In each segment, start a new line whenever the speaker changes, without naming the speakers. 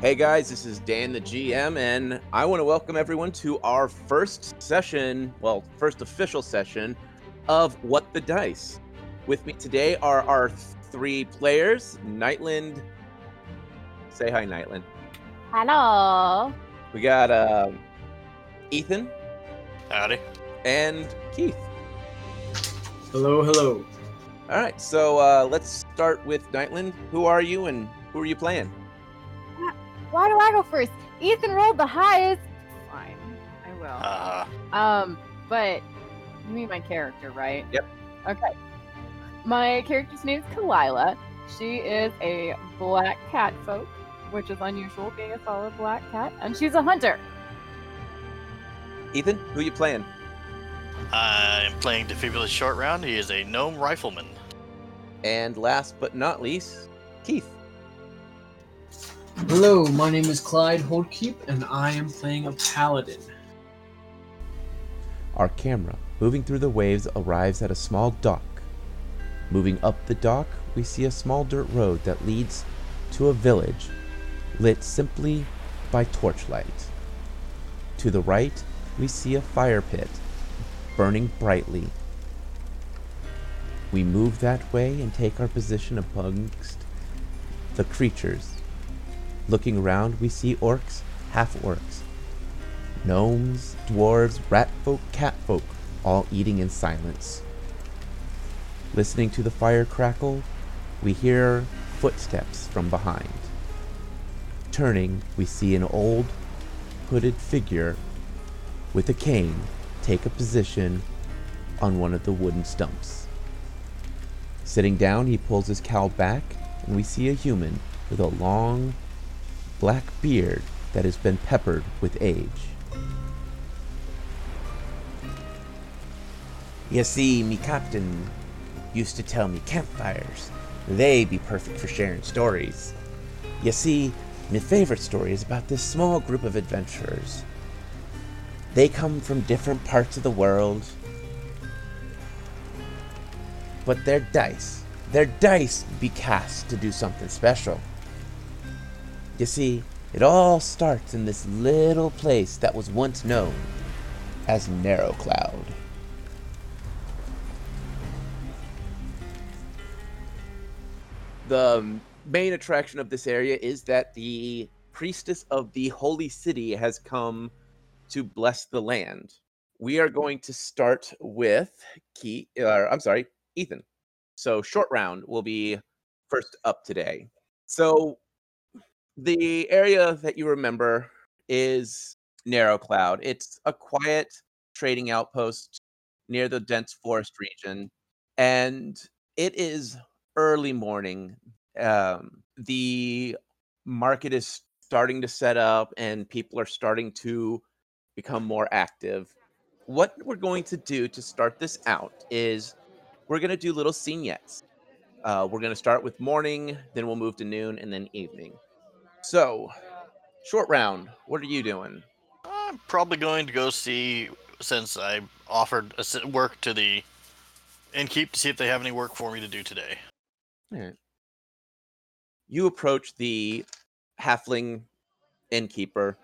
Hey guys, this is Dan the GM, and I want to welcome everyone to our first session, well, first official session of What the Dice. With me today are our three players Nightland. Say hi, Nightland.
Hello.
We got uh, Ethan
Howdy.
and Keith.
Hello, hello.
All right, so uh, let's start with Nightland. Who are you and who are you playing?
Why do I go first? Ethan rolled the highest. Fine, I will.
Uh,
Um, but you mean my character, right?
Yep.
Okay. My character's name is Kalila. She is a black cat folk, which is unusual being a solid black cat, and she's a hunter.
Ethan, who you playing?
I'm playing Defibrillated Short Round. He is a gnome rifleman.
And last but not least, Keith.
Hello, my name is Clyde Holdkeep, and I am playing a paladin.
Our camera, moving through the waves, arrives at a small dock. Moving up the dock, we see a small dirt road that leads to a village, lit simply by torchlight. To the right, we see a fire pit, burning brightly. We move that way and take our position amongst the creatures. Looking around, we see orcs, half orcs, gnomes, dwarves, ratfolk, catfolk, all eating in silence. Listening to the fire crackle, we hear footsteps from behind. Turning, we see an old, hooded figure with a cane take a position on one of the wooden stumps. Sitting down, he pulls his cowl back, and we see a human with a long, black beard that has been peppered with age. You see, me captain used to tell me campfires. They be perfect for sharing stories. You see, my favorite story is about this small group of adventurers. They come from different parts of the world. But their dice, their dice be cast to do something special. You see, it all starts in this little place that was once known as Narrow Cloud.
The main attraction of this area is that the priestess of the holy city has come to bless the land. We are going to start with Keith. Uh, I'm sorry, Ethan. So short round will be first up today. So the area that you remember is Narrow Cloud. It's a quiet trading outpost near the dense forest region, and it is early morning. Um, the market is starting to set up, and people are starting to become more active. What we're going to do to start this out is we're going to do little vignettes. Uh, we're going to start with morning, then we'll move to noon, and then evening. So, short round, what are you doing?
I'm probably going to go see, since I offered a work to the innkeep to see if they have any work for me to do today.
Alright. You approach the halfling innkeeper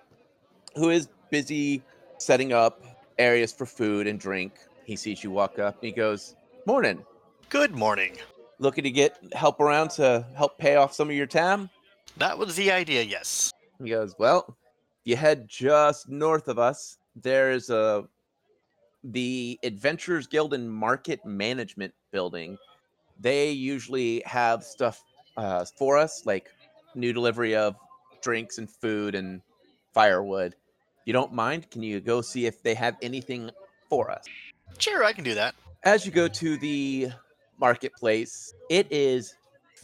who is busy setting up areas for food and drink. He sees you walk up and he goes, Morning.
Good morning.
Looking to get help around to help pay off some of your time?
That was the idea, yes.
He goes, Well, you head just north of us. There's a the Adventurers Guild and Market Management building. They usually have stuff uh, for us, like new delivery of drinks and food and firewood. You don't mind? Can you go see if they have anything for us?
Sure, I can do that.
As you go to the marketplace, it is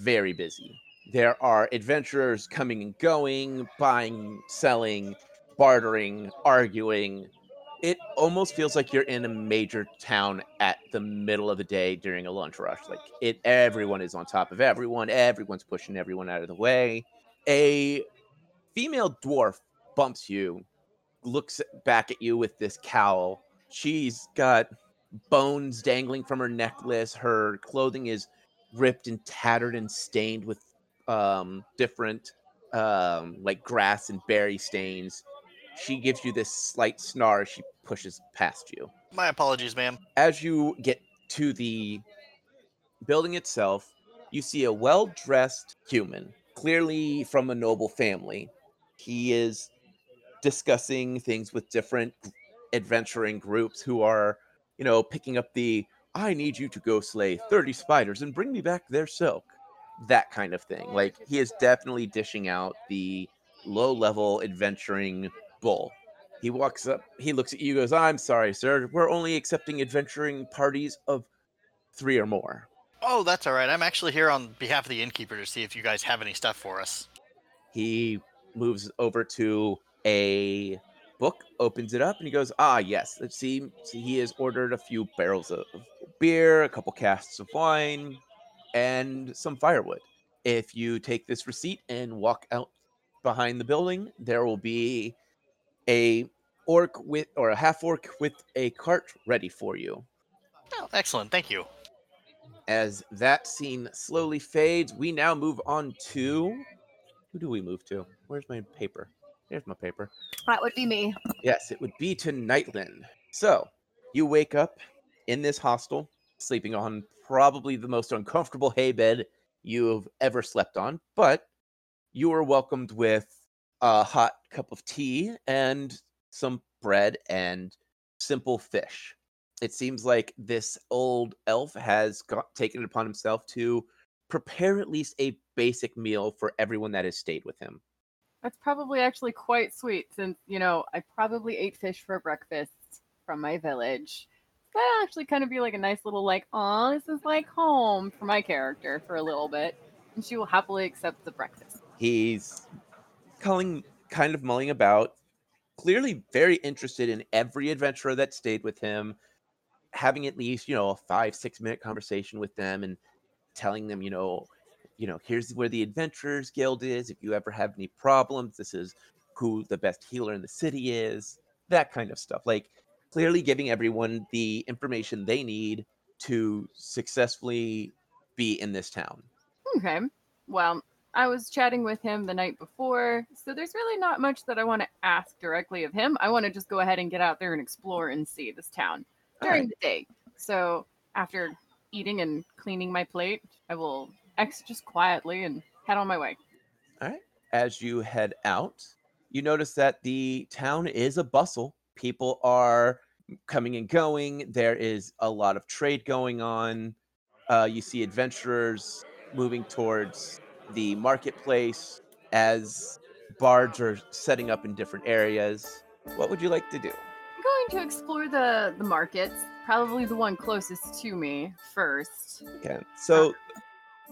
very busy. There are adventurers coming and going, buying, selling, bartering, arguing. It almost feels like you're in a major town at the middle of the day during a lunch rush. Like it everyone is on top of everyone, everyone's pushing everyone out of the way. A female dwarf bumps you, looks back at you with this cowl. She's got bones dangling from her necklace. Her clothing is ripped and tattered and stained with um, different um, like grass and berry stains. She gives you this slight snarl. as She pushes past you.
My apologies, ma'am.
As you get to the building itself, you see a well dressed human, clearly from a noble family. He is discussing things with different adventuring groups who are, you know, picking up the I need you to go slay 30 spiders and bring me back their silk. That kind of thing. Like, he is definitely dishing out the low level adventuring bull. He walks up, he looks at you, goes, I'm sorry, sir. We're only accepting adventuring parties of three or more.
Oh, that's all right. I'm actually here on behalf of the innkeeper to see if you guys have any stuff for us.
He moves over to a book, opens it up, and he goes, Ah, yes. Let's see. see he has ordered a few barrels of beer, a couple casks of wine, and some firewood. If you take this receipt and walk out behind the building, there will be a orc with or a half orc with a cart ready for you.
Oh, excellent. Thank you.
As that scene slowly fades, we now move on to who do we move to? Where's my paper? There's my paper.
That would be me.
Yes, it would be to Nightland. So, you wake up in this hostel, sleeping on probably the most uncomfortable hay bed you've ever slept on, but you are welcomed with a hot cup of tea and some bread and simple fish. It seems like this old elf has got, taken it upon himself to prepare at least a basic meal for everyone that has stayed with him.
That's probably actually quite sweet since, you know, I probably ate fish for breakfast from my village. That'd actually kind of be like a nice little like, oh, this is like home for my character for a little bit. And she will happily accept the breakfast.
He's calling, kind of mulling about, clearly very interested in every adventurer that stayed with him, having at least, you know, a five, six minute conversation with them and telling them, you know, you know, here's where the Adventurers Guild is. If you ever have any problems, this is who the best healer in the city is. That kind of stuff. Like clearly giving everyone the information they need to successfully be in this town.
Okay. Well, I was chatting with him the night before, so there's really not much that I want to ask directly of him. I want to just go ahead and get out there and explore and see this town during
Alright.
the day. So after eating and cleaning my plate, I will exit just quietly and head on my way. All right.
As you head out, you notice that the town is a bustle. People are coming and going. There is a lot of trade going on. Uh, you see adventurers moving towards the marketplace as bards are setting up in different areas. What would you like to do?
I'm going to explore the the markets, probably the one closest to me first.
Okay. So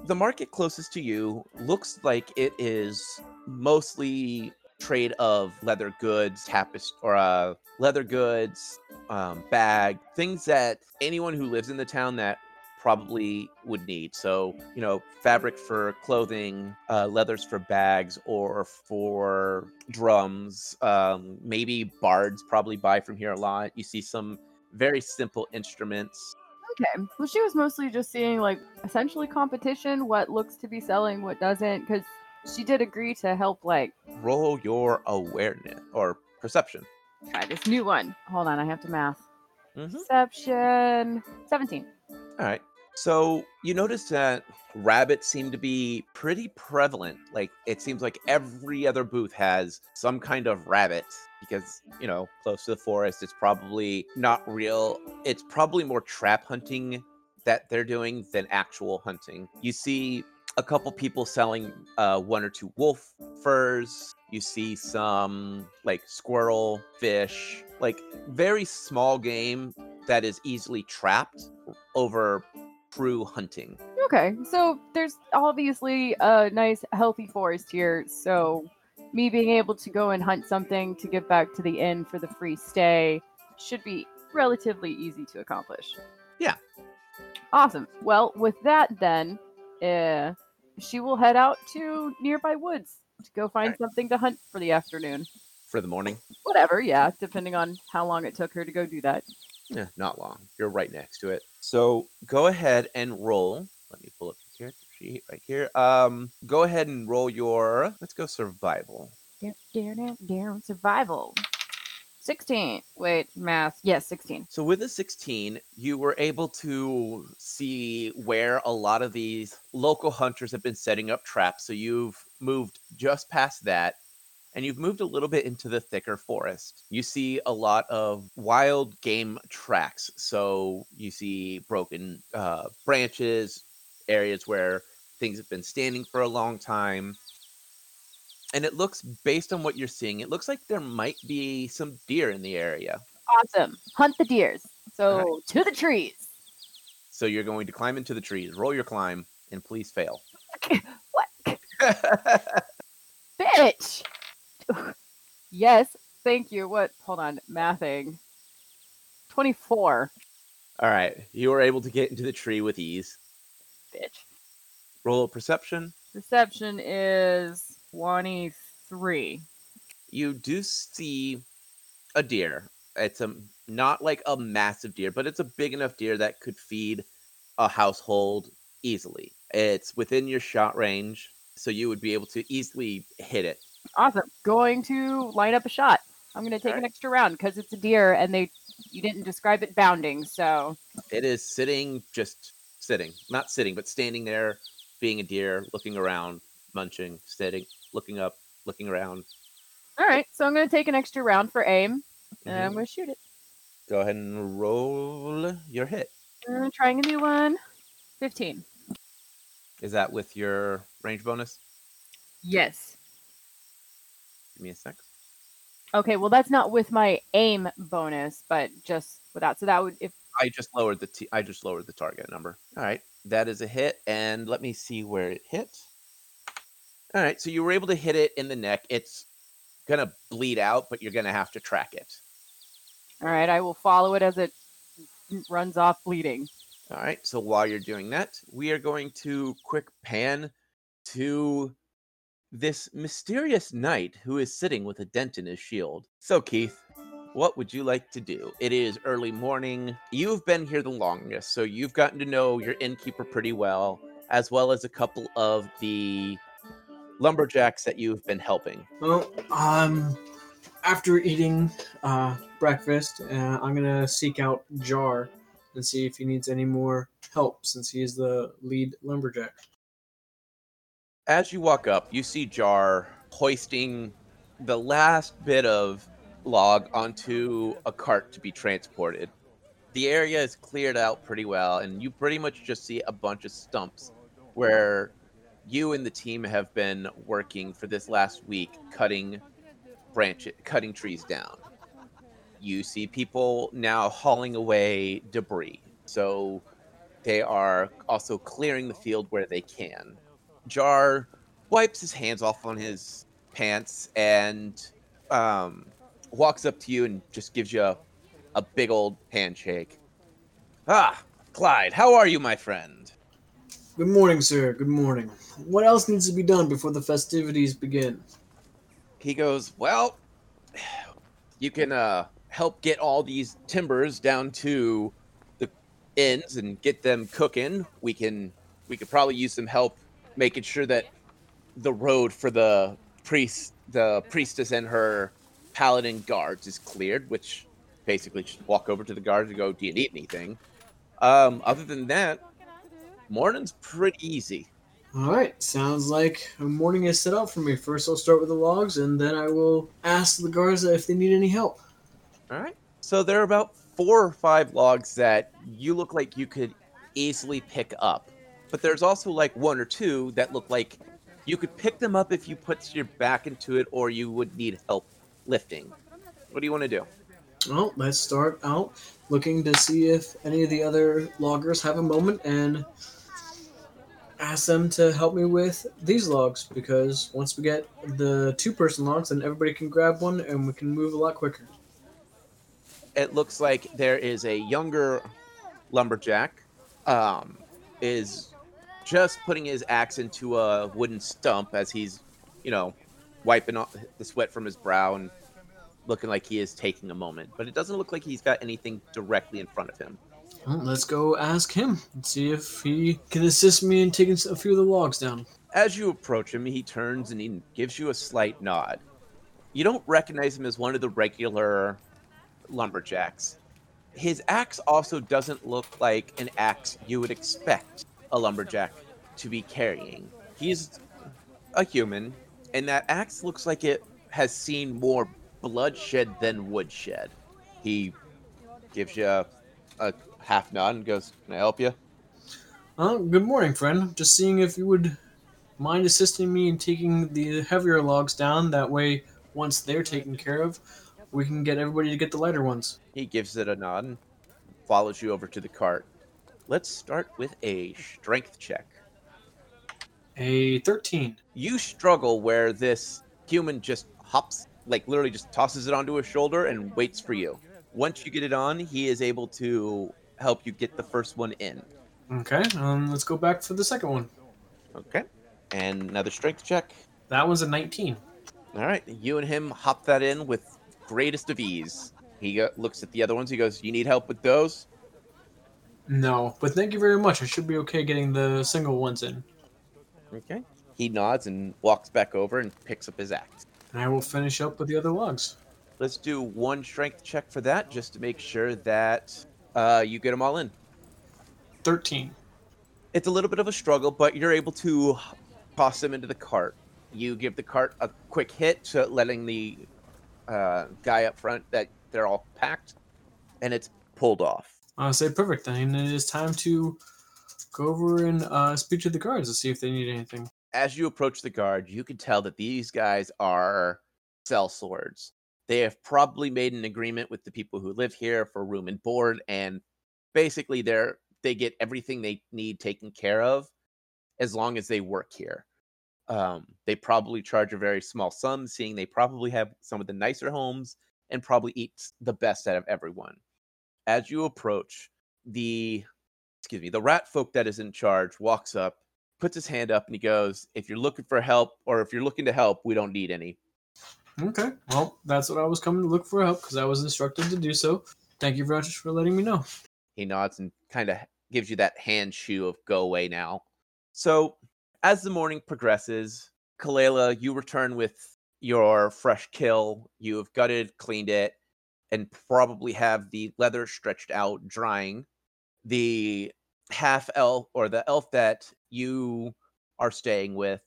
the market closest to you looks like it is mostly trade of leather goods, tapestry, or uh, leather goods, um, bag, things that anyone who lives in the town that probably would need. So, you know, fabric for clothing, uh, leathers for bags or for drums. Um, maybe bards probably buy from here a lot. You see some very simple instruments.
Okay. Well, she was mostly just seeing like essentially competition, what looks to be selling, what doesn't, because she did agree to help like
Roll your awareness or perception.
try this new one. Hold on, I have to math.
Mhm.
Perception 17.
All right. So you notice that rabbits seem to be pretty prevalent. Like it seems like every other booth has some kind of rabbit because, you know, close to the forest, it's probably not real. It's probably more trap hunting that they're doing than actual hunting. You see a couple people selling uh, one or two wolf furs. You see some like squirrel, fish, like very small game that is easily trapped over true hunting.
Okay, so there's obviously a nice, healthy forest here. So, me being able to go and hunt something to get back to the inn for the free stay should be relatively easy to accomplish.
Yeah.
Awesome. Well, with that, then, uh, she will head out to nearby woods to go find
Alright.
something to hunt for the afternoon.
For the morning,
Whatever, yeah, depending on how long it took her to go do that.
yeah, not long. You're right next to it. So go ahead and roll. Let me pull up the character sheet right here. Um, go ahead and roll your. Let's go survival.
Down, down, down, down, survival. 16. Wait, math. Yes, 16.
So with a 16, you were able to see where a lot of these local hunters have been setting up traps. So you've moved just past that and you've moved a little bit into the thicker forest. You see a lot of wild game tracks. So you see broken uh, branches, areas where things have been standing for a long time. And it looks, based on what you're seeing, it looks like there might be some deer in the area.
Awesome. Hunt the deers. So to the trees.
So you're going to climb into the trees. Roll your climb and please fail.
What? Bitch. yes. Thank you. What? Hold on. Mathing. 24.
All right. You were able to get into the tree with ease.
Bitch.
Roll a perception.
Reception is 23.
You do see a deer. It's a not like a massive deer, but it's a big enough deer that could feed a household easily. It's within your shot range, so you would be able to easily hit it.
Awesome. Going to line up a shot. I'm going to take an extra round because it's a deer and they you didn't describe it bounding. So
It is sitting, just sitting, not sitting, but standing there, being a deer, looking around, munching, sitting, looking up, looking around.
all right. So I'm going to take an extra round for aim and I'm
Mhm.
going to shoot it.
Go ahead and roll your hit.
Uh, trying a new one. 15.
Is that with your range bonus?
Yes.
Give me a sec.
Okay. Well, that's not with my aim bonus, but just without. So that would if
I just lowered the t- I just lowered the target number. All right, that is a hit, and let me see where it hit. All right, so you were able to hit it in the neck. It's gonna bleed out, but you're gonna have to track it.
all right. I will follow it as it runs off bleeding.
All right, so while you're doing that, we are going to quick pan to this mysterious knight who is sitting with a dent in his shield. So, Keith, what would you like to do? It is early morning. You've been here the longest, so you've gotten to know your innkeeper pretty well, as well as a couple of the lumberjacks that you've been helping.
Well, um, after eating uh, breakfast, uh, I'm gonna seek out Jar and see if he needs any more help since he is the lead lumberjack.
As you walk up, you see Jar hoisting the last bit of log onto a cart to be transported. The area is cleared out pretty well, and you pretty much just see a bunch of stumps where you and the team have been working for this last week cutting branch cutting trees down. You see people now hauling away debris. So they are also clearing the field where they can. Jar wipes his hands off on his pants and um, walks up to you and just gives you a, a big old handshake. Ah, Clyde, how are you, my friend?
Good morning, sir. Good morning. What else needs to be done before the festivities begin?
He goes, Well, you can uh, help get all these timbers down to the ends and get them cooking. We can we could probably use some help making sure that the road for the priest the priestess and her paladin guards is cleared, which basically just walk over to the guards and go, Do you need anything? Um, other than that, morning's pretty easy.
All right, sounds like a morning is set up for me. First, I'll start with the logs, and then I will ask the guards if they need any help.
All right. So there are about four or five logs that you look like you could easily pick up. But there's also like one or two that look like you could pick them up if you put your back into it or you would need help lifting. What do you want to do?
Well, let's start out looking to see if any of the other loggers have a moment and ask them to help me with these logs because once we get the two person logs, then everybody can grab one and we can move a lot quicker.
It looks like there is a younger lumberjack um is just putting his axe into a wooden stump as he's, you know, wiping off the sweat from his brow and looking like he is taking a moment. But it doesn't look like he's got anything directly in front of him.
Well, let's go ask him and see if he can assist me in taking a few of the logs down.
As you approach him, he turns and he gives you a slight nod. You don't recognize him as one of the regular lumberjacks. His axe also doesn't look like an axe you would expect a lumberjack to be carrying. He's a human, and that axe looks like it has seen more bloodshed than woodshed. He gives you a, a half nod and goes, Can I help you?
Uh, good morning, friend. Just seeing if you would mind assisting me in taking the heavier logs down. That way, once they're taken care of, we can get everybody to get the lighter ones.
He gives it a nod and follows you over to the cart. Let's start with a strength check.
A 13.
You struggle where this human just hops, like literally just tosses it onto his shoulder and waits for you. Once you get it on, he is able to help you get the first one in.
Okay, um, let's go back for the second one.
Okay. And another strength check.
That was a 19.
All right. You and him hop that in with greatest of ease. He go- looks at the other ones. He goes, You need help with those?
No, but thank you very much. I should be okay getting the single ones in.
Okay. He nods and walks back over and picks up his axe.
And I will finish up with the other logs.
Let's do one strength check for that just to make sure that uh, you get them all in.
13.
It's a little bit of a struggle, but you're able to toss them into the cart. You give the cart a quick hit, to letting the uh, guy up front that they're all packed, and it's pulled off.
I'll say perfect then. It is time to go over and uh, speak to the guards to see if they need anything.
As you approach the guard, you can tell that these guys are sell swords. They have probably made an agreement with the people who live here for room and board, and basically they're they get everything they need taken care of as long as they work here. Um, they probably charge a very small sum, seeing they probably have some of the nicer homes and probably eat the best out of everyone. As you approach, the excuse me, the rat folk that is in charge walks up, puts his hand up, and he goes, "If you're looking for help, or if you're looking to help, we don't need any."
Okay, well, that's what I was coming to look for help because I was instructed to do so. Thank you very for letting me know.
He nods and kind of gives you that hand shoo of "Go away now." So, as the morning progresses, Kalela, you return with your fresh kill. You have gutted, cleaned it, and probably have the leather stretched out, drying. The half elf or the elf that you are staying with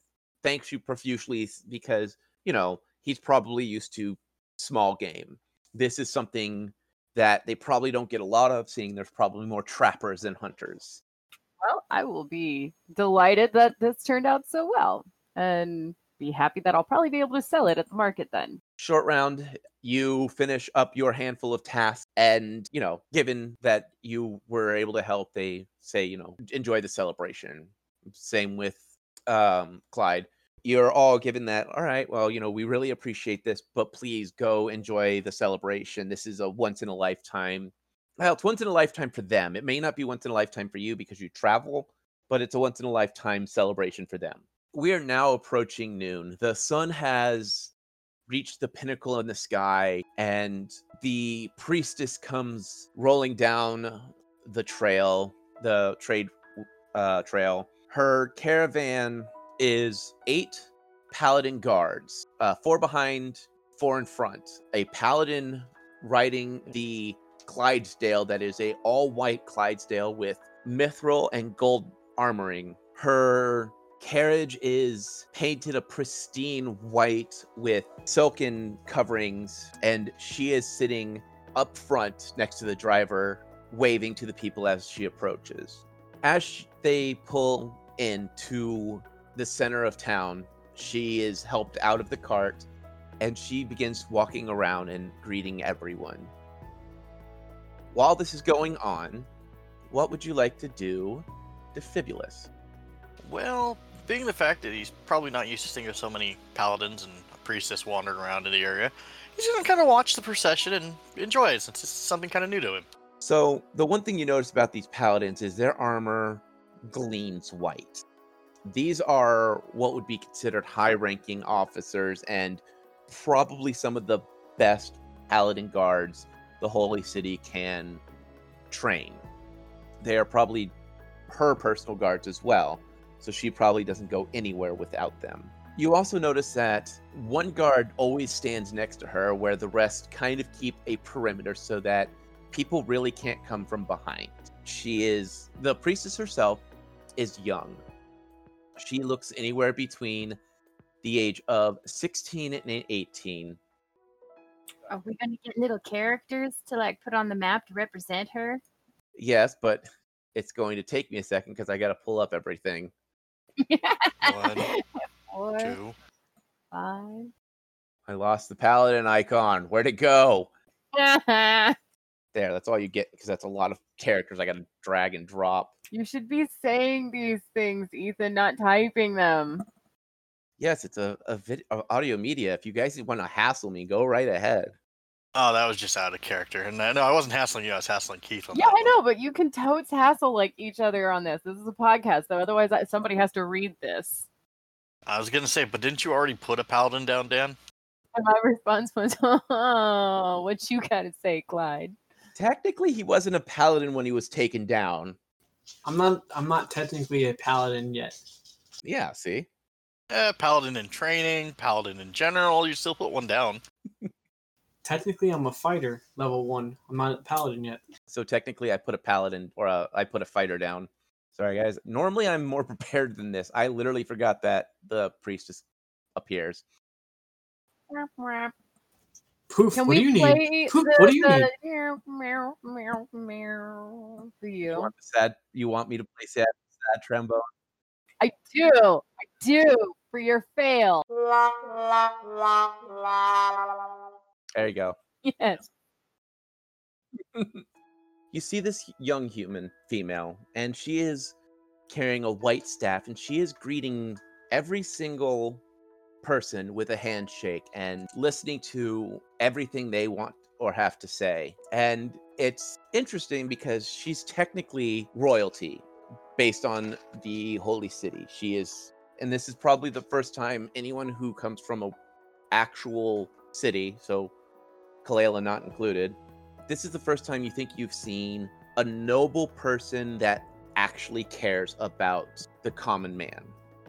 thanks you profusely because, you know, he's probably used to small game. This is something that they probably don't get a lot of, seeing there's probably more trappers than hunters.
Well, I will be delighted that this turned out so well and be happy that I'll probably be able to sell it at the market then.
short round you finish up your handful of tasks and you know given that you were able to help they say you know enjoy the celebration same with um clyde you're all given that all right well you know we really appreciate this but please go enjoy the celebration. This is a once in a lifetime well it's once in a lifetime for them. It may not be once in a lifetime for you because you travel but it's a once in a lifetime celebration for them. We are now approaching noon. The sun has reached the pinnacle in the sky and the priestess comes rolling down the trail the trade uh, trail. Her caravan is eight paladin guards uh, four behind four in front. A paladin riding the clydesdale that is a all white clydesdale with mithril and gold armoring. Her carriage is painted a pristine white with silken coverings and she is sitting up front next to the driver waving to the people as she approaches. As they pull into the center of town she is helped out of the cart and she begins walking around and greeting everyone while this is going on what would you like to do defibulous
Well, being the fact that he's probably not used to seeing so many paladins and priestess wandering around in the area, he's gonna kind of watch the procession and enjoy it since it's something kind of new to him.
So the one thing you notice about these paladins is their armor gleams white. These are what would be considered high-ranking officers and probably some of the best paladin guards the holy city can train. they are probably her personal guards as well. So she probably doesn't go anywhere without them. You also notice that one guard always stands next to her, where the rest kind of keep a perimeter so that people really can't come from behind. She is the priestess herself is young. She looks anywhere between the age of 16 and 18.
Are we gonna get little characters to like put on the map to represent her?
Yes, but it's going to take me a second because I got to pull up everything.
One,
Four,
two.
five.
I lost the paladin icon. Where'd it go? There, that's all you get because that's a lot of characters I got to drag and drop.
You should be saying these things, Ethan, not typing them.
Yes, it's a, a vid- audio media. If you guys want to hassle me, go right ahead.
Oh, that was just out of character. And no, I wasn't hassling you. I was hassling Keith on
Yeah,
that
I
one.
know, but you can totes hassle like each other on this. This is a podcast, though. otherwise I, somebody has to read this.
I was gonna say, but didn't you already put a paladin down, Dan?
And my response was, "Oh, what you gotta say, Clyde?"
Technically, he wasn't a paladin when he was taken down.
I'm not. I'm not technically a paladin yet.
Yeah, see?
Eh, paladin in training, paladin in general. You still put one down.
Technically, I'm a fighter, level one. I'm not a paladin yet.
So technically, I put a paladin or a, I put a fighter down. Sorry, guys. Normally, I'm more prepared than this. I literally forgot that the priestess appears.
Poof.
Can
what
we
do you
play
need? Poof.
the,
what do you
the
need?
meow, meow, meow, meow for
You
you?
want sad? You want me to play sad, sad trombone?
I do, I do for your fail.
There you go.
Yes.
you see this young human female, and she is carrying a white staff, and she is greeting every single person with a handshake and listening to everything they want or have to say. And it's interesting because she's technically royalty based on the holy city. She is and this is probably the first time anyone who comes from a actual city, so Kalela not included, this is the first time you think you've seen a noble person that actually cares about the common man.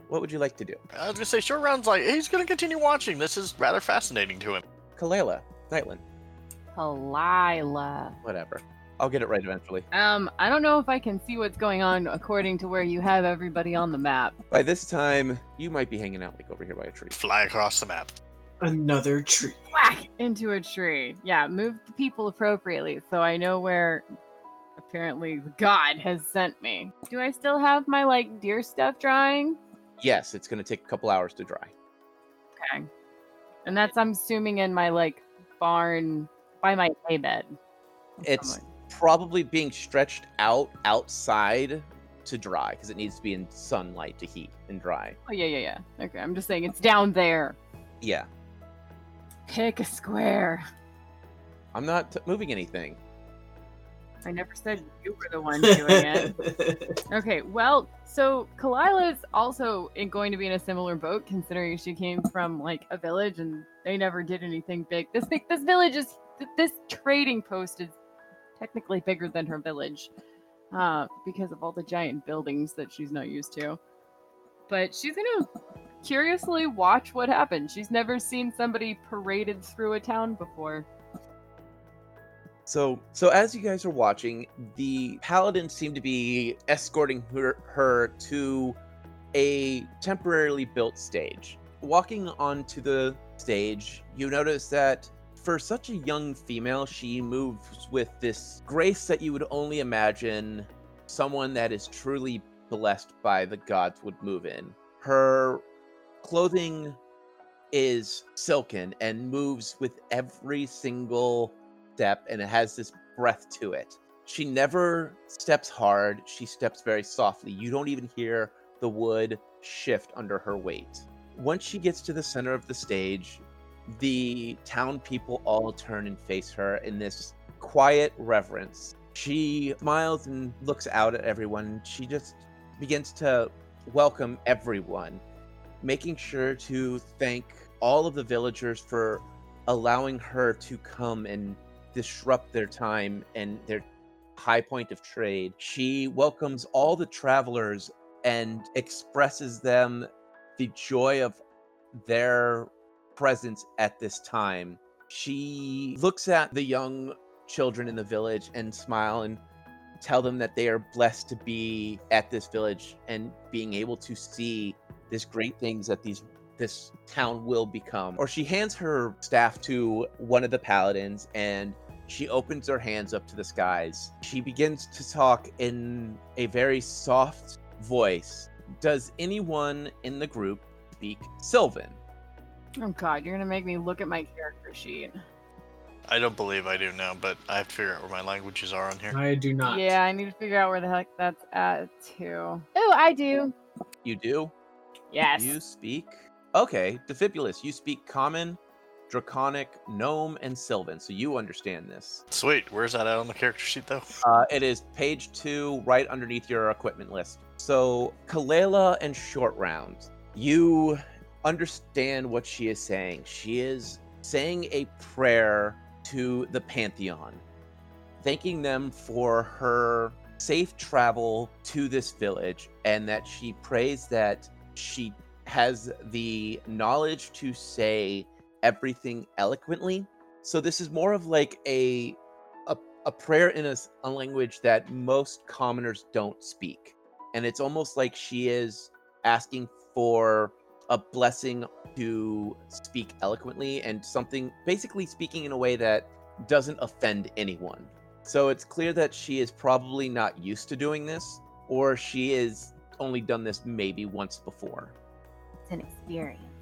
What would you like to do?
I was gonna say, short round's like he's gonna continue watching. This is rather fascinating to him.
Kalela, Nightland,
Kalila.
whatever. I'll get it right eventually.
Um, I don't know if I can see what's going on according to where you have everybody on the map.
By this time, you might be hanging out like over here by a tree.
Fly across the map.
Another tree.
Whack into a tree. Yeah, move the people appropriately so I know where apparently God has sent me. Do I still have my like deer stuff drying?
Yes, it's going to take a couple hours to dry.
Okay. And that's I'm assuming in my like barn by my hay bed.
It's probably being stretched out outside to dry because it needs to be in sunlight to heat and dry.
Oh yeah, yeah, yeah. Okay, I'm just saying it's down there.
Yeah,
Pick a square.
I'm not t- moving anything.
I never said you were the one doing it. Okay, well, so Kalila is also going to be in a similar boat, considering she came from like a village and they never did anything big. This this village is this trading post is technically bigger than her village, uh, because of all the giant buildings that she's not used to. But she's gonna curiously watch what happens. She's never seen somebody paraded through a town before.
So, so as you guys are watching, the paladins seem to be escorting her, her to a temporarily built stage. Walking onto the stage, you notice that for such a young female, she moves with this grace that you would only imagine someone that is truly blessed by the gods would move in. Her clothing is silken and moves with every single step and it has this breath to it. She never steps hard, she steps very softly. You don't even hear the wood shift under her weight. Once she gets to the center of the stage, the town people all turn and face her in this quiet reverence. She smiles and looks out at everyone. She just begins to welcome everyone, making sure to thank all of the villagers for allowing her to come and disrupt their time and their high point of trade. She welcomes all the travelers and expresses them the joy of their presence at this time. She looks at the young children in the village and smile and tell them that they are blessed to be at this village and being able to see this great things that these this town will become. Or she hands her staff to one of the paladins and she opens her hands up to the skies. She begins to talk in a very soft voice. Does anyone in the group speak Sylvan?
Oh god, you're gonna make me look at my character sheet.
I don't believe I do now, but I have to figure out where my languages are on here.
I do not.
Yeah, I need to figure out where the heck that's at too. Oh, I do.
You do?
Yes.
You speak. Okay, Defibulus, you speak Common, Draconic, Gnome, and Sylvan, so you understand this.
Sweet. Where's that at on the character sheet, though?
Uh, it is page two, right underneath your equipment list. So, Kalela and Short Round, you understand what she is saying. She is saying a prayer to the Pantheon, thanking them for her safe travel to this village, and that she prays that she has the knowledge to say everything eloquently. So this is more of like a a, a prayer in a language that most commoners don't speak. And it's almost like she is asking for a blessing to speak eloquently and something basically speaking in a way that doesn't offend anyone. So it's clear that she is probably not used to doing this, or she is only done this maybe once before.
It's inexperienced.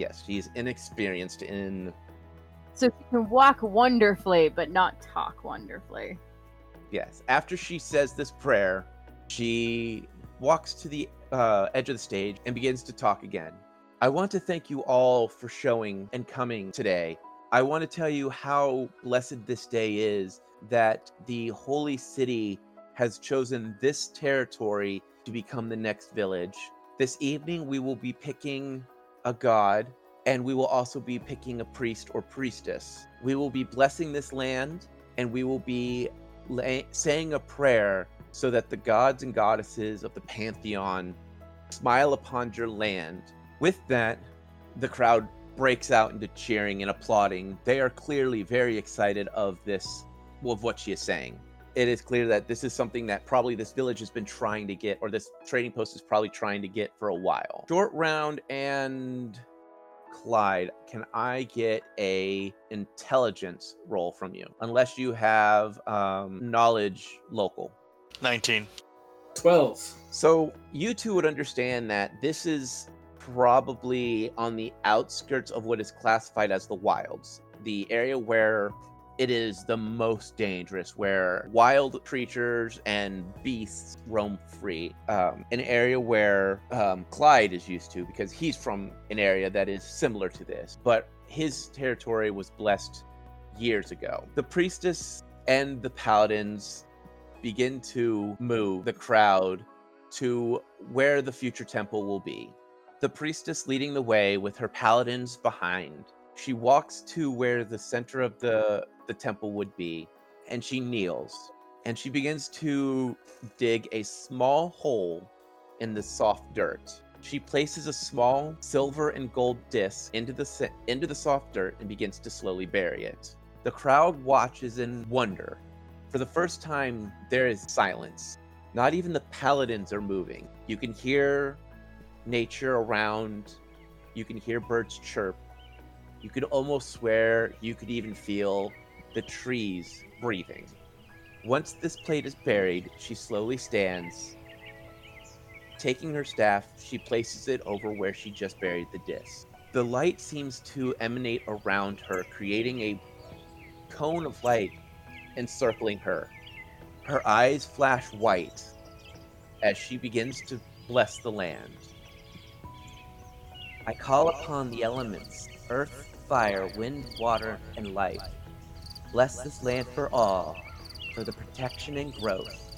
Yes, she's inexperienced in.
So she can walk wonderfully, but not talk wonderfully.
Yes, after she says this prayer, she walks to the uh, edge of the stage and begins to talk again. I want to thank you all for showing and coming today. I want to tell you how blessed this day is that the holy city has chosen this territory to become the next village. This evening, we will be picking a god and we will also be picking a priest or priestess. We will be blessing this land and we will be la- saying a prayer so that the gods and goddesses of the pantheon smile upon your land. With that, the crowd breaks out into cheering and applauding. They are clearly very excited of this, of what she is saying. It is clear that this is something that probably this village has been trying to get, or this trading post is probably trying to get for a while. Short round and Clyde, can I get a intelligence roll from you? Unless you have um, knowledge local.
19.
12.
So you two would understand that this is probably on the outskirts of what is classified as the wilds, the area where it is the most dangerous, where wild creatures and beasts roam free. Um, an area where um, Clyde is used to because he's from an area that is similar to this, but his territory was blessed years ago. The priestess and the paladins begin to move the crowd to where the future temple will be. The priestess leading the way with her paladins behind. She walks to where the center of the, the temple would be, and she kneels. And she begins to dig a small hole in the soft dirt. She places a small silver and gold disc into the into the soft dirt and begins to slowly bury it. The crowd watches in wonder. For the first time, there is silence. Not even the paladins are moving. You can hear nature around. You can hear birds chirp. You could almost swear you could even feel the trees breathing. Once this plate is buried, she slowly stands. Taking her staff, she places it over where she just buried the disc. The light seems to emanate around her, creating a cone of light encircling her. Her eyes flash white as she begins to bless the land. I call upon the elements earth, fire, wind, water, and life. Bless this land for all, for the protection and growth,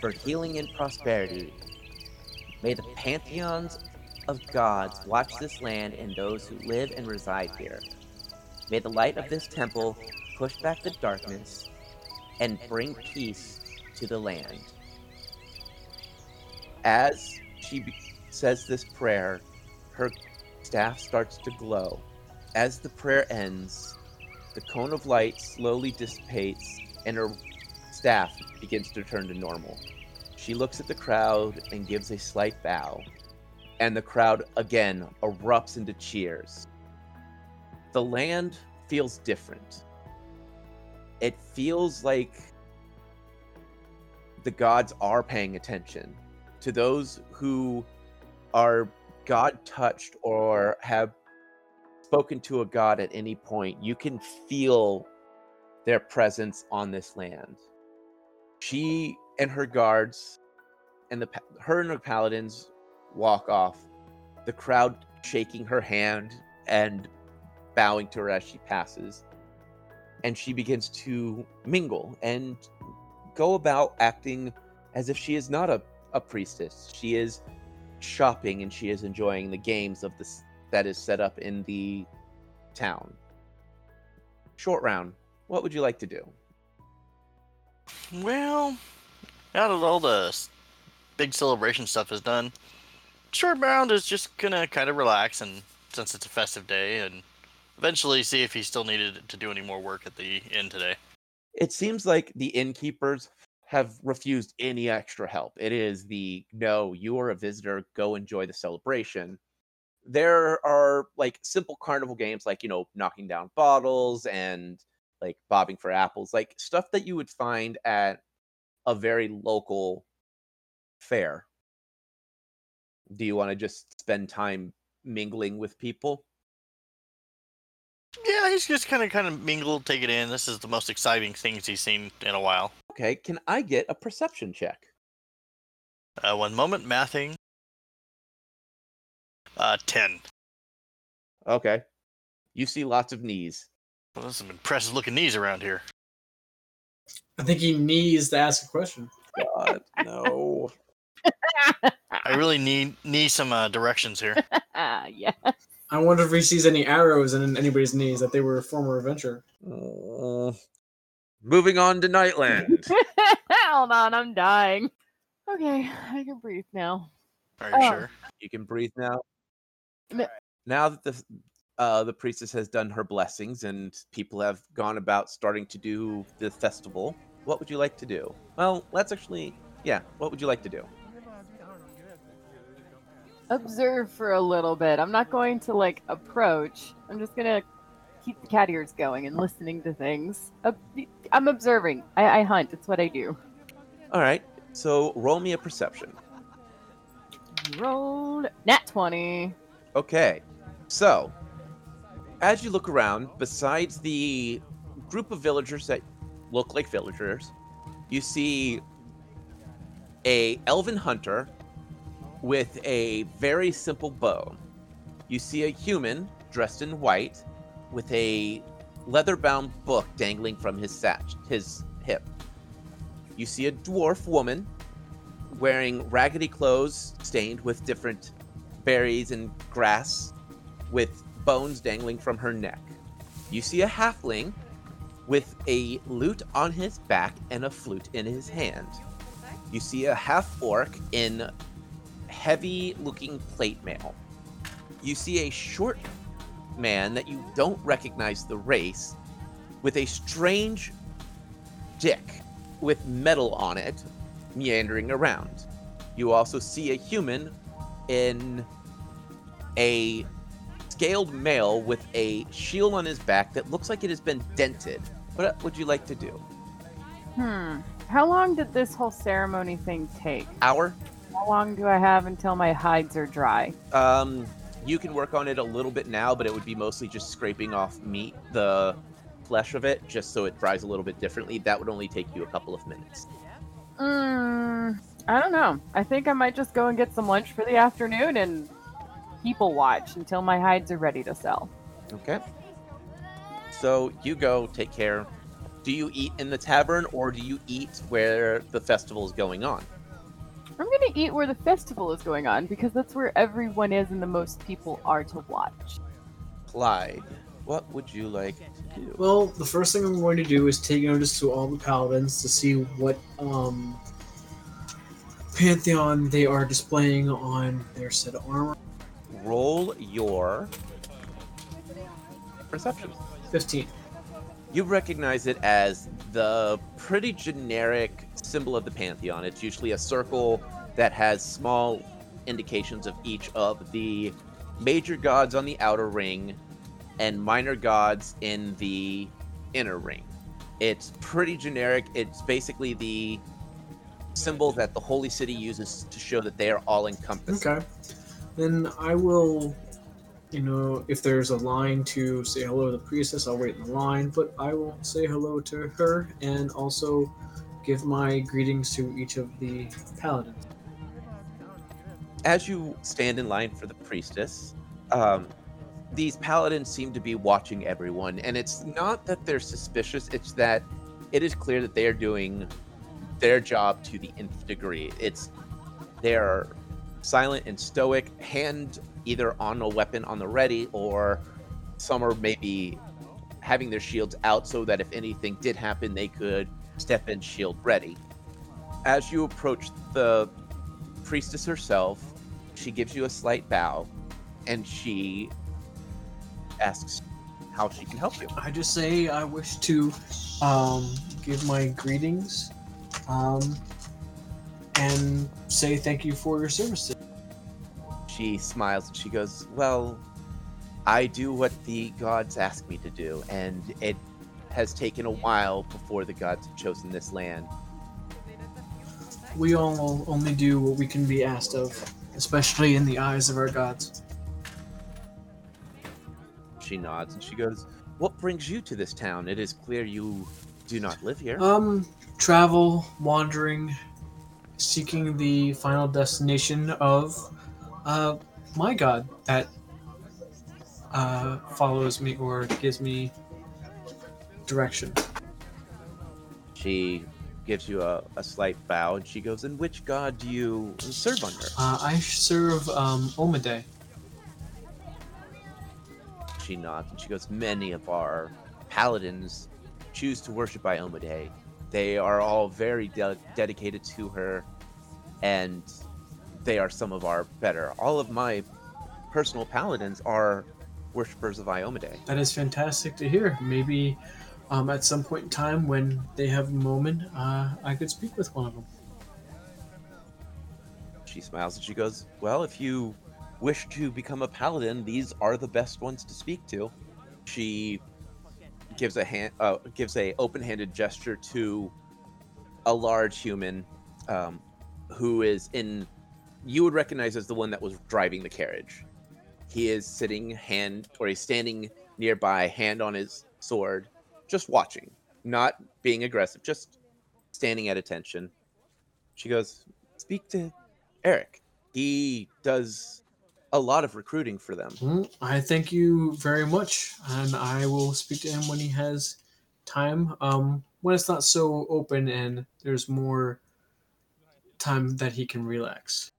for healing and prosperity. May the pantheons of gods watch this land and those who live and reside here. May the light of this temple push back the darkness and bring peace to the land. As she says this prayer, her staff starts to glow. As the prayer ends, the cone of light slowly dissipates and her staff begins to turn to normal. She looks at the crowd and gives a slight bow, and the crowd again erupts into cheers. The land feels different. It feels like the gods are paying attention to those who are God touched or have spoken to a god at any point. You can feel their presence on this land. She and her guards and the her and her paladins walk off. The crowd shaking her hand and bowing to her as she passes. And she begins to mingle and go about acting as if she is not a, a priestess. She is shopping and she is enjoying the games of this that is set up in the town. Short round. What would you like to do?
Well, now that all the big celebration stuff is done, short round is just gonna kind of relax and since it's a festive day and eventually see if he still needed to do any more work at the inn today.
It seems like the innkeepers have refused any extra help. It is the no, you are a visitor, go enjoy the celebration. There are like simple carnival games like, you know, knocking down bottles and like bobbing for apples, like stuff that you would find at a very local fair. Do you want to just spend time mingling with people?
Yeah, he's just kind of kind of mingle, take it in. This is the most exciting things he's seen in a while.
Okay, can I get a perception check?
Uh, one moment, mathing. Uh, ten.
Okay. You see lots of knees.
Well, there's some impressive looking knees around here.
I think he needs to ask a question.
God, no.
I really need need some uh, directions here.
yeah.
I wonder if he sees any arrows in anybody's knees that they were a former adventurer.
Uh, moving on to Nightland.
Hold on, I'm dying. Okay, I can breathe now.
Are you
Oh.
sure?
you can breathe now.
Mi-
Now that the uh, the priestess has done her blessings and people have gone about starting to do the festival, what would you like to do? Well, let's actually, yeah. What would you like to do?
Observe for a little bit. I'm not going to like approach. I'm just gonna keep the cat ears going and listening to things. I'm observing. I, I hunt. It's what I do.
All right. So roll me a perception.
Rolled nat twenty.
Okay. So, as you look around, besides the group of villagers that look like villagers, you see a elven hunter with a very simple bow. You see a human dressed in white with a leather-bound book dangling from his satch, his hip. You see a dwarf woman wearing raggedy clothes stained with different berries and grass with bones dangling from her neck. You see a halfling with a lute on his back and a flute in his hand. You see a half orc in heavy looking plate mail. You see a short man that you don't recognize the race with a strange dick with metal on it meandering around. You also see a human in a scaled mail with a shield on his back that looks like it has been dented. What would you like to do?
Hmm. How long did this whole ceremony thing take?
Hour?
How long do I have until my hides are dry?
Um, you can work on it a little bit now, but it would be mostly just scraping off meat, the flesh of it, just so it dries a little bit differently. That would only take you a couple of minutes.
Mm, I don't know. I think I might just go and get some lunch for the afternoon and people watch until my hides are ready to sell.
Okay. So you go, take care. Do you eat in the tavern or do you eat where the festival is going on?
I'm gonna eat where the festival is going on because that's where everyone is and the most people are to watch.
Clyde, What would you like to do?
Well, the first thing I'm going to do is take notice to all the paladins to see what um, pantheon they are displaying on their set of armor.
Roll your perception.
15.
You recognize it as the pretty generic symbol of the pantheon. It's usually a circle that has small indications of each of the major gods on the outer ring and minor gods in the inner ring. It's pretty generic. It's basically the symbol that the holy city uses to show that they are all encompassed.
Okay. Then I will, you know, if there's a line to say hello to the priestess, I'll wait in the line, but I will say hello to her and also give my greetings to each of the paladins.
as you stand in line for the priestess, um, these paladins seem to be watching everyone, and it's not that they're suspicious; it's that it is clear that they are doing their job to the nth degree. It's they are silent and stoic, hand either on a weapon on the ready, or some are maybe having their shields out so that if anything did happen, they could step in shield ready. As you approach the priestess herself, she gives you a slight bow and she asks how she can help you.
I just say I wish to um, give my greetings um, and say thank you for your service.
She smiles and she goes, Well, I do what the gods ask me to do, and it has taken a while before the gods have chosen this land.
We all only do what we can be asked of, especially in the eyes of our gods.
She nods and she goes, What brings you to this town? It is clear you do not live here.
Um, travel, wandering, seeking the final destination of uh, my god that uh, follows me or gives me direction.
She gives you a, a slight bow and she goes, And which god do you serve under?
Uh, I serve um, Omade.
She nods and she goes, Many of our paladins choose to worship Iomedae. They are all very de- dedicated to her, and they are some of our better. All of my personal paladins are worshippers of Iomedae.
That is fantastic to hear. Maybe um, at some point in time when they have a moment, uh, I could speak with one of them.
She smiles and she goes, Well, if you wish to become a paladin, these are the best ones to speak to. She gives a hand, uh, gives a open-handed gesture to a large human, um, who is in. You would recognize as the one that was driving the carriage. He is sitting hand, or he's standing nearby, hand on his sword, just watching, not being aggressive, just standing at attention. She goes, "Speak to Eric. He does a lot of recruiting for them.
I thank you very much, and I will speak to him when he has time. Um, when it's not so open and there's more time that he can relax.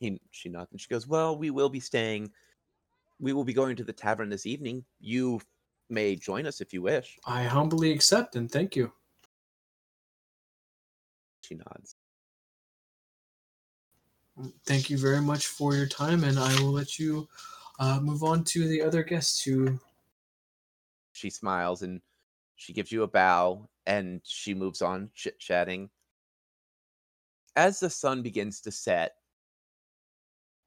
He, she nods and she goes, Well, we will be staying. We will be going to the tavern this evening. You may join us if you wish.
I humbly accept and thank you.
She nods.
Thank you very much for your time, and I will let you uh, move on to the other guests who
She smiles and she gives you a bow and she moves on, chit chatting. As the sun begins to set,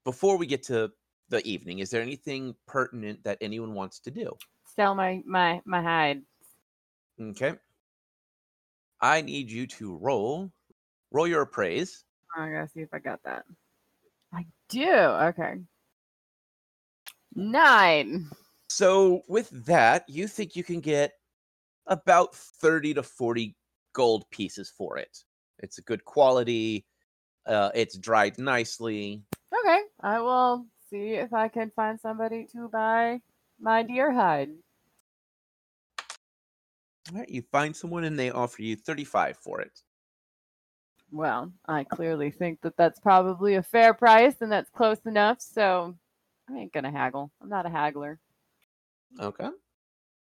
before we get to the evening, is there anything pertinent that anyone wants to do?
Sell my my my hide.
Okay. I need you to roll. Roll your appraise.
I gotta see if I got that. I do. Okay. Nine.
So with that, you think you can get about 30 to 40 gold pieces for it. It's a good quality. Uh, it's dried nicely.
Okay. I will see if I can find somebody to buy my deer hide.
All right, you find someone and they offer you 35 for it.
Well, I clearly think that that's probably a fair price and that's close enough, so I ain't gonna haggle. I'm not a haggler.
Okay.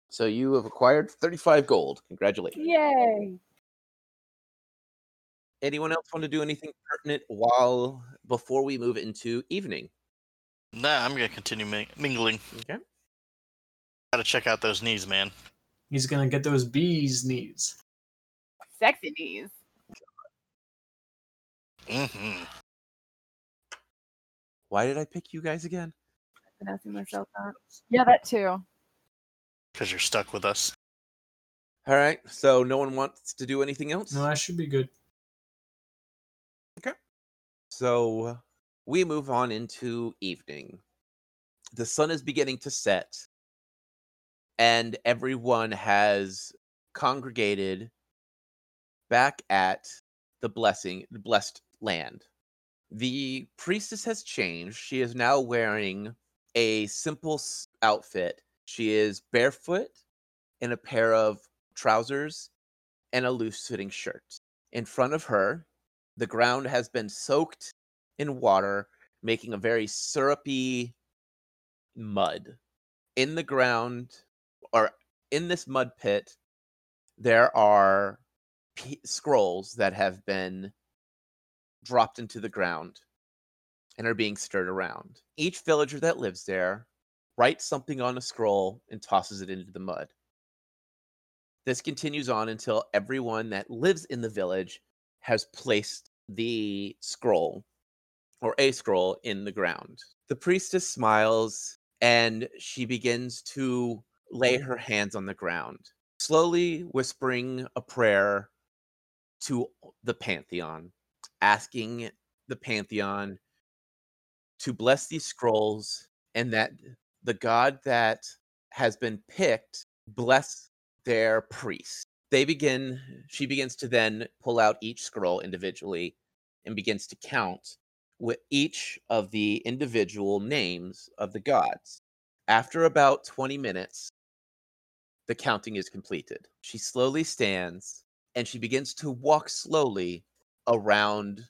So you have acquired 35 gold. Congratulations.
Yay!
Anyone else want to do anything pertinent while before we move into evening?
Nah, I'm gonna continue ming- mingling.
Okay.
Gotta check out those knees, man.
He's gonna get those bees knees.
Sexy knees.
Mm-hmm.
Why did I pick you guys again?
Been asking myself that. Yeah, that too.
Because you're stuck with us.
All right. So no one wants to do anything else?
No, that should be good. Okay.
So we move on into evening. The sun is beginning to set, and everyone has congregated back at the blessing, the blessed land. The priestess has changed. She is now wearing a simple outfit. She is barefoot in a pair of trousers and a loose fitting shirt. In front of her, the ground has been soaked in water, making a very syrupy mud. In the ground, or in this mud pit, there are p- scrolls that have been dropped into the ground and are being stirred around. Each villager that lives there writes something on a scroll and tosses it into the mud. This continues on until everyone that lives in the village has placed the scroll or a scroll in the ground. The priestess smiles and she begins to lay her hands on the ground, slowly whispering a prayer to the pantheon, asking the pantheon to bless these scrolls and that the god that has been picked bless their priest. They begin, she begins to then pull out each scroll individually and begins to count with each of the individual names of the gods. After about 20 minutes, the counting is completed. She slowly stands and she begins to walk slowly around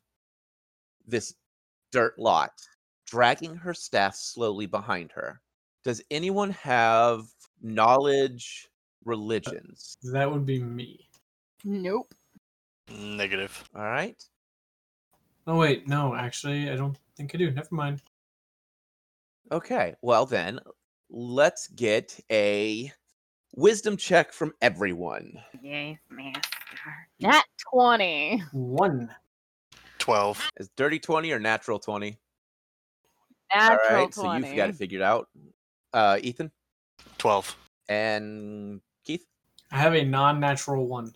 this dirt lot, dragging her staff slowly behind her. Does anyone have knowledge uh, religions?
That would be me.
Nope.
Negative.
All right.
Oh wait, no, actually, I don't think I do. Never mind.
Okay. Well, then, let's get a wisdom check from everyone.
Yay, master. Nat 20.
One.
12.
Is dirty 20 or natural 20?
Natural
All right.
20.
So you've got it figured out. Uh, Ethan
12.
and Keith.
I have a non-natural one.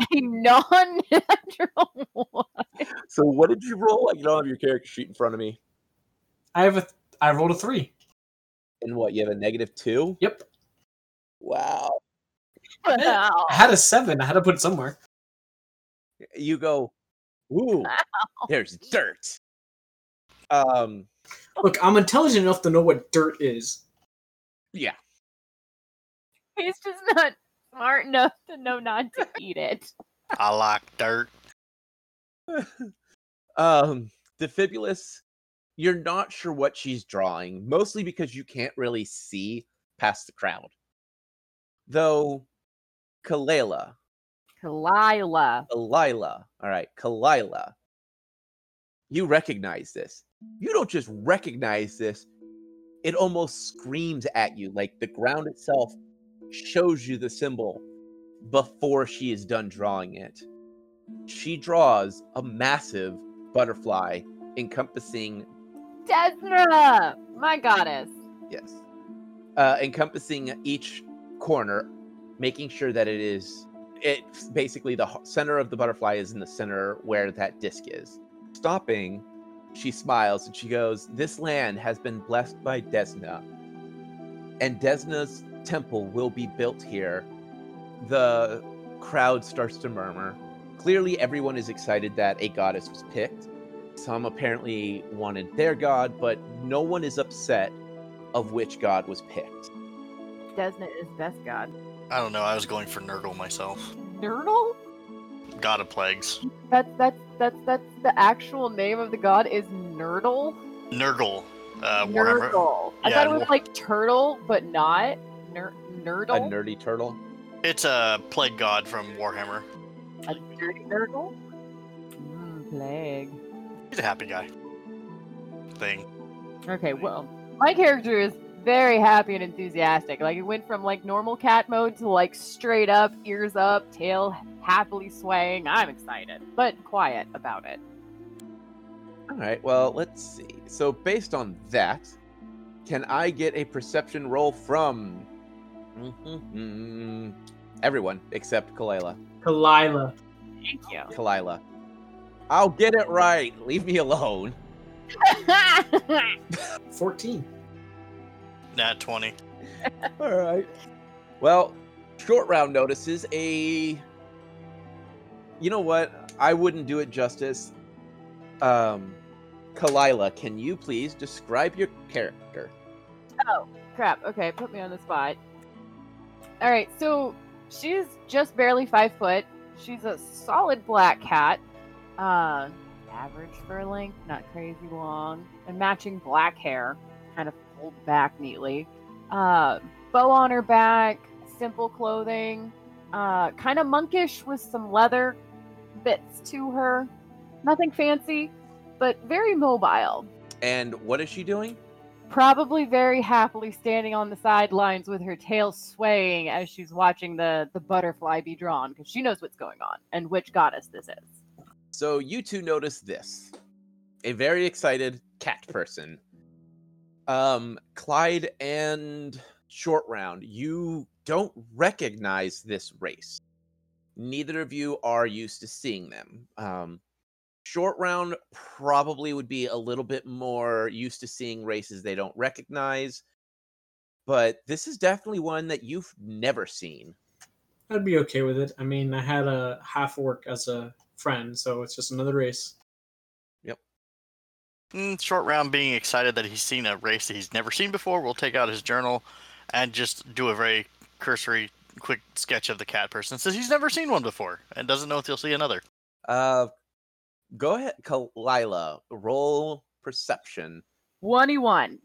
a non-natural one.
So what did you roll? I don't have your character sheet in front of me.
I have a. Th- I rolled a three.
And what? You have a negative two?
Yep.
Wow.
Wow.
I had a seven. I had to put it somewhere.
You go, ooh, there's dirt. Um,
Look, I'm intelligent enough to know what dirt is.
yeah.
He's just not smart enough to know not to eat it.
I like dirt.
um, Defibulous, you're not sure what she's drawing, mostly because you can't really see past the crowd. Though, Kalila,
Kalila.
Kalila, all right, Kalila, you recognize this. You don't just recognize this, it almost screams at you like the ground itself shows you the symbol before she is done drawing it. She draws a massive butterfly encompassing,
Desna, my goddess.
yes, uh, encompassing each corner, making sure that it is, it's basically the center of the butterfly is in the center where that disc is. Stopping, she smiles and she goes, This land has been blessed by Desna, and Desna's temple will be built here. The crowd starts to murmur. Clearly, everyone is excited that a goddess was picked. Some apparently wanted their god, but no one is upset of which god was picked.
Desna is best god.
I don't know. I was going for Nurgle myself.
Nurdle?
God of Plagues.
That's that's that's that's the actual name of the god is Nurdle.
Nurgle. Uh, Warhammer.
Nurgle. I
Yeah,
thought it was
War-
like turtle, but not Ner-
A nerdy turtle.
It's a plague god from Warhammer.
A dirty nurgle. Mm, plague.
He's a happy guy. Thing.
Okay, well, my character is very happy and enthusiastic. Like it went from like normal cat mode to like straight up, ears up, tail happily swaying. I'm excited, but quiet about it.
All right. Well, let's see. So based on that, can I get a perception roll from Mhm. everyone except Kalila?
Kalila.
Thank you.
Kalila. I'll get it right. Leave me alone.
14.
Nat 20.
All right. Well, short round notices a. You know what? I wouldn't do it justice. Um, Kalila, can you please describe your character?
Oh, crap. Okay, put me on the spot. All right, so she's just barely five foot. She's a solid black cat. Uh, average fur length, not crazy long, and matching black hair, kind of pulled back neatly. Uh, bow on her back, simple clothing, uh, kind of monkish with some leather bits to her. Nothing fancy, but very mobile.
And what is she doing?
probably very happily standing on the sidelines with her tail swaying as she's watching the the butterfly be drawn because she knows what's going on and which goddess this is.
So you two notice this. A very excited cat person. Um, Clyde and Short Round, you don't recognize this race. Neither of you are used to seeing them. Um, Short Round probably would be a little bit more used to seeing races they don't recognize, but this is definitely one that you've never seen.
I'd be okay with it. I mean, I had a half orc as a friend, so it's just another race.
Mm, short round being excited that he's seen a race that he's never seen before will take out his journal and just do a very cursory quick sketch of the cat person since he's never seen one before and doesn't know if he'll see another
Uh, go ahead, Kalila. Roll perception.
21.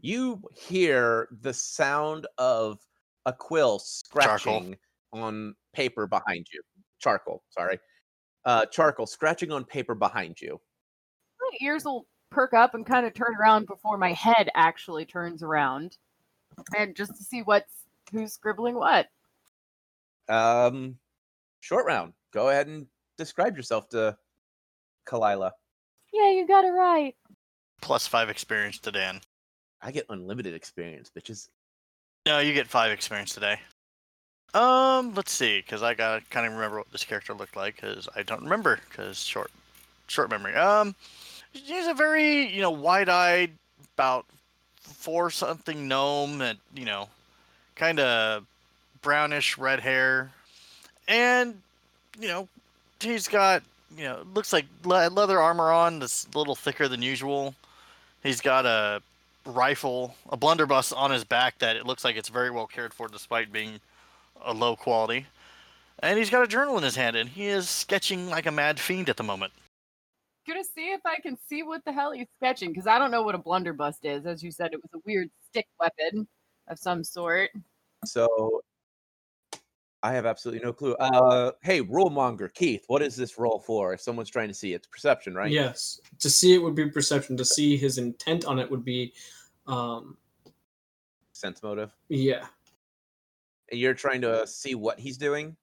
you hear the sound of a quill scratching on paper behind you. Charcoal, sorry. Uh, charcoal scratching on paper behind you.
My ears will perk up and kind of turn around before my head actually turns around. And just to see what's who's scribbling what.
Um, short round. Go ahead and describe yourself to Kalila.
Yeah, you got it right.
plus five experience to dan
I get unlimited experience, bitches.
no you get five experience today um let's see because i gotta kind of remember what this character looked like because i don't remember because short short memory. Um he's a very you know wide-eyed about four something gnome and you know kind of brownish red hair. And you know he's got you know looks like le- leather armor on that's a little thicker than usual. He's got a rifle a blunderbuss on his back that it looks like it's very well cared for despite being a low quality and he's got a journal in his hand and he is sketching like a mad fiend at the moment
Gonna see if I can see what the hell he's sketching because I don't know what a blunderbuss is. As you said, it was a weird stick weapon of some sort.
So I have absolutely no clue. Uh, hey, rule monger, Keith, what is this roll for? If someone's trying to see, it's perception, right?
Yes. To see it would be perception. To see his intent on it would be, um,
Sense motive.
yeah.
And you're trying to see what he's doing.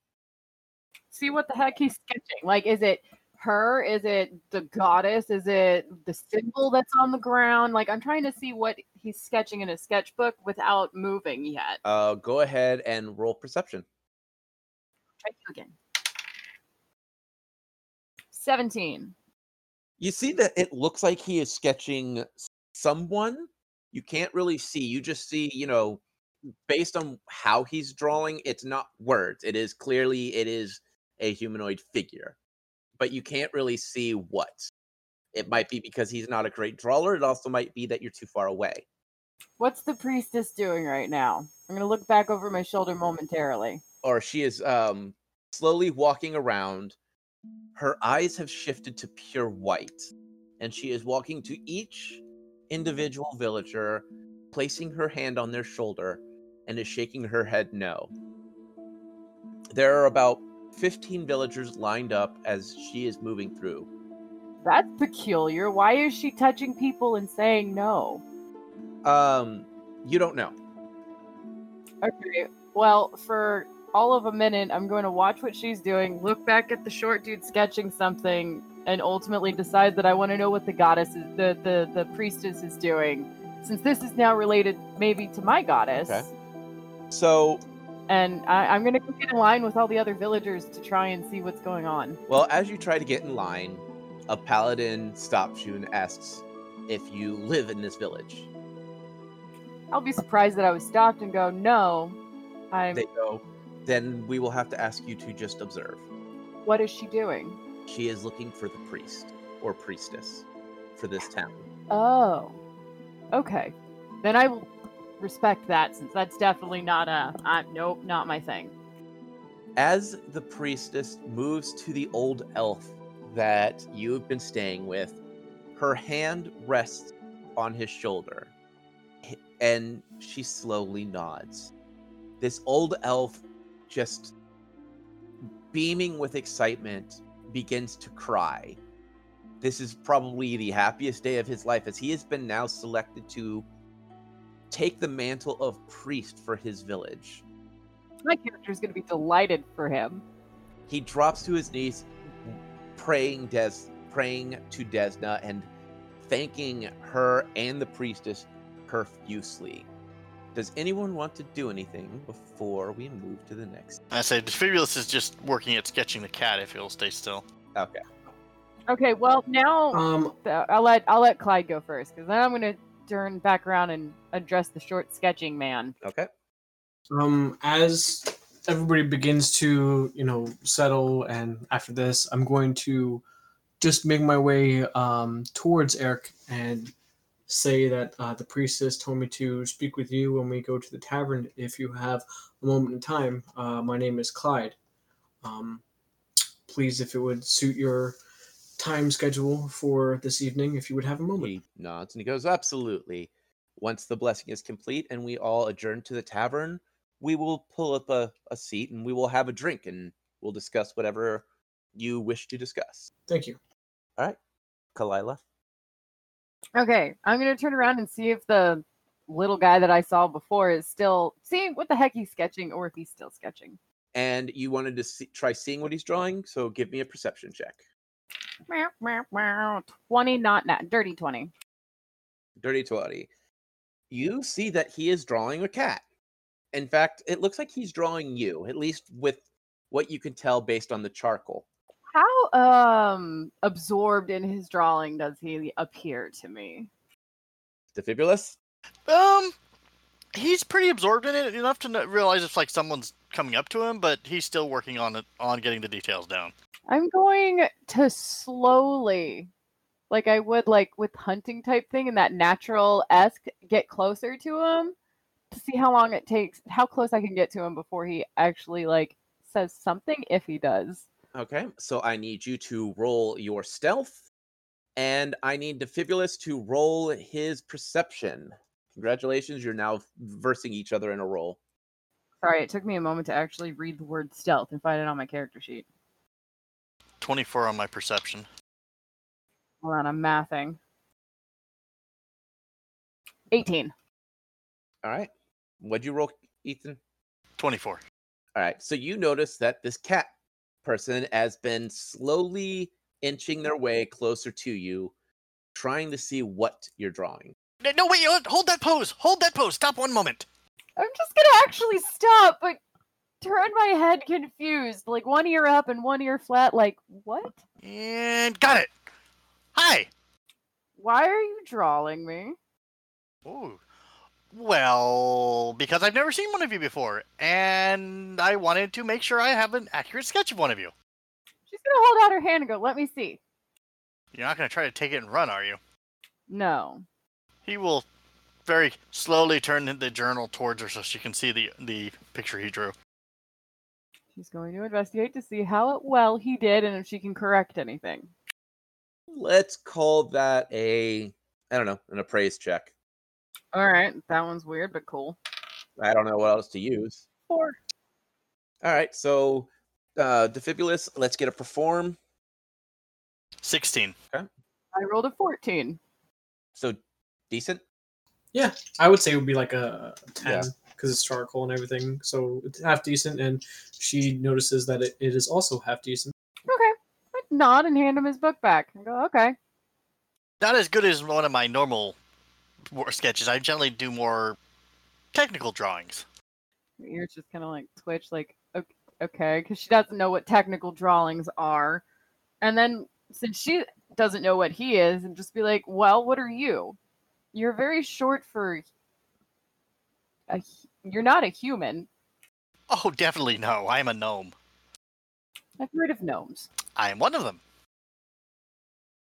see what the heck he's sketching. Like, is it her? Is it the goddess? Is it the symbol that's on the ground? Like, I'm trying to see what he's sketching in his sketchbook without moving yet.
Uh, go ahead and roll perception.
Try to again. 17.
You see that it looks like he is sketching someone. You can't really see. You just see, you know, based on how he's drawing, it's not words. It is clearly it is a humanoid figure. But you can't really see what. It might be because he's not a great drawer. It also might be that you're too far away.
What's the priestess doing right now? I'm going to look back over my shoulder momentarily.
Or she is um slowly walking around. Her eyes have shifted to pure white. and she is walking to each individual villager, placing her hand on their shoulder, and is shaking her head no. There are about 15 villagers lined up as she is moving through.
That's peculiar. Why is she touching people and saying no?
Um, you don't know.
Okay. Well, for all of a minute, I'm going to watch what she's doing, look back at the short dude sketching something, and ultimately decide that I want to know what the goddess is, the, the, the priestess is doing. Since this is now related maybe to my goddess.
Okay. So,
And I, I'm going to get in line with all the other villagers to try and see what's going on.
well, as you try to get in line, a paladin stops you and asks if you live in this village.
I'll be surprised that I was stopped and go, no. I'm.
They go, then we will have to ask you to just observe.
What is she doing?
She is looking for the priest or priestess for this town.
Oh. Okay. Then I will respect that since that's definitely not a. Uh, nope, not my thing.
As the priestess moves to the old elf that you have been staying with, her hand rests on his shoulder and she slowly nods. This old elf, just beaming with excitement, begins to cry. This is probably the happiest day of his life as he has been now selected to take the mantle of priest for his village.
My character's going to be delighted for him.
he drops to his knees praying des praying to desna and thanking her and the priestess profusely does anyone want to do anything before we move to the next
I say Defibulous is just working at sketching the cat if he'll stay still.
okay
Okay, well now
Um,
I'll let I'll let Clyde go first because then I'm going to turn back around and address the short sketching man.
okay
um, as everybody begins to, you know, settle, and after this, I'm going to just make my way um, towards Eric and say that uh, the priestess told me to speak with you when we go to the tavern if you have a moment in time. Uh, my name is Clyde. Um, please, if it would suit your time schedule for this evening, if you would have a moment.
he nods and he goes absolutely once the blessing is complete and we all adjourn to the tavern we will pull up a, a seat and we will have a drink and we'll discuss whatever you wish to discuss
Thank you.
all right kalila
Okay, I'm going to turn around and see if the little guy that I saw before is still seeing what the heck he's sketching or if he's still sketching.
and you wanted to see, try seeing what he's drawing so give me a perception check
Meow, meow, meow. 20 not not dirty 20.
Dirty 20. You see that he is drawing a cat. In fact, it looks like he's drawing you, at least with what you can tell based on the charcoal.
How um absorbed in his drawing does he appear to me?
Defibulous?
Um, he's pretty absorbed in it enough to not realize it's like someone's coming up to him, but he's still working on it on getting the details down.
I'm going to slowly, like I would like with hunting type thing, and that natural esque, get closer to him to see how long it takes, how close I can get to him before he actually like says something. If he does,
Okay, so I need you to roll your stealth, and I need Defibulous to roll his perception. Congratulations, you're now versing each other in a roll.
sorry, it took me a moment to actually read the word stealth and find it on my character sheet.
24 on my perception.
Hold on, I'm mathing. 18.
All right. What'd you roll, Ethan?
24.
All right. So you notice that this cat person has been slowly inching their way closer to you, trying to see what you're drawing.
No, No, wait, hold- hold that pose. Hold that pose. Stop one moment.
I'm just gonna actually stop, but turn my head confused, like one ear up and one ear flat. Like, what?
And got it. Hi.
Why are you drawing me?
Ooh. Well, because I've never seen one of you before, and I wanted to make sure I have an accurate sketch of one of you.
She's gonna hold out her hand and go, "Let me see."
You're not going to try to take it and run, are you?
No.
He will very slowly turn the journal towards her so she can see the the picture he drew.
She's going to investigate to see how well he did and if she can correct anything.
Let's call that a I don't know, an appraise check.
All right, that one's weird but cool.
I don't know what else to use.
Four.
All right, so uh Defibulous, let's get a perform.
16. Okay.
I rolled a fourteen.
So decent.
Yeah, I would say it would be like a
Yeah.
ten because it's charcoal and everything, so it's half decent. And she notices that it, it is also half decent.
Nod and hand him his book back. I go, okay.
Not as good as one of my normal sketches. I generally do more technical drawings.
Her ears just kind of like twitch, like "Ok- okay, because she doesn't know what technical drawings are. And then since she doesn't know what he is, and just be like, well, what are you? You're very short for. A, you're not a human.
Oh, definitely no. I am a gnome.
I've heard of gnomes.
I am one of them.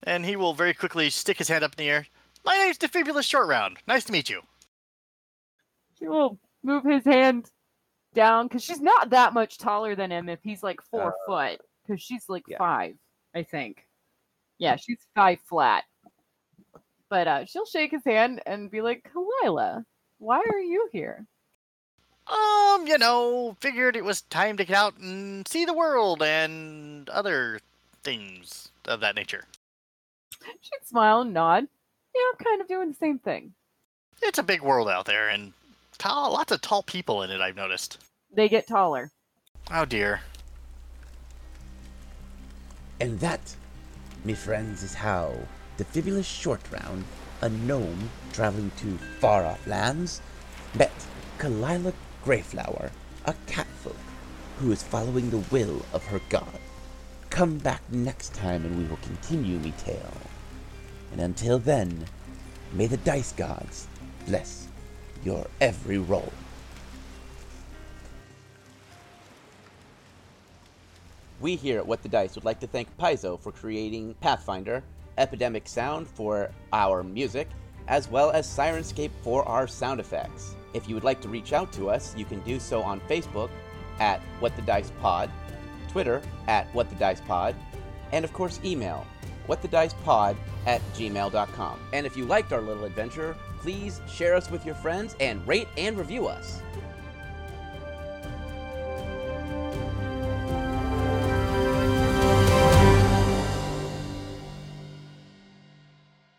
And he will very quickly stick his hand up in the air. My name's Defibulous Short Round. Nice to meet you.
He will move his hand down because she's not that much taller than him. If he's like four foot, because she's like
yeah.
five, I think. Yeah, she's five flat. But uh, she'll shake his hand and be like, Kalila, why are you here?
Um, you know, figured it was time to get out and see the world and other things of that nature.
She'd smile and nod. Yeah, I'm kind of doing the same thing.
It's a big world out there and tall, lots of tall people in it, I've noticed.
They get taller.
Oh dear.
And that, me friends, is how the Fibulous Short Round, a gnome traveling to far off lands, met Kalila Greyflower, a catfolk who is following the will of her god. Come back next time and we will continue me tale. And until then, may the dice gods bless your every roll.
We here at What the Dice would like to thank Paizo for creating Pathfinder, Epidemic Sound for our music, as well as Syrinscape for our sound effects. If you would like to reach out to us, you can do so on Facebook at What the Dice Pod, Twitter at What the Dice Pod, and of course email whatthedicepod at gmail.com. And if you liked our little adventure, please share us with your friends and rate and review us.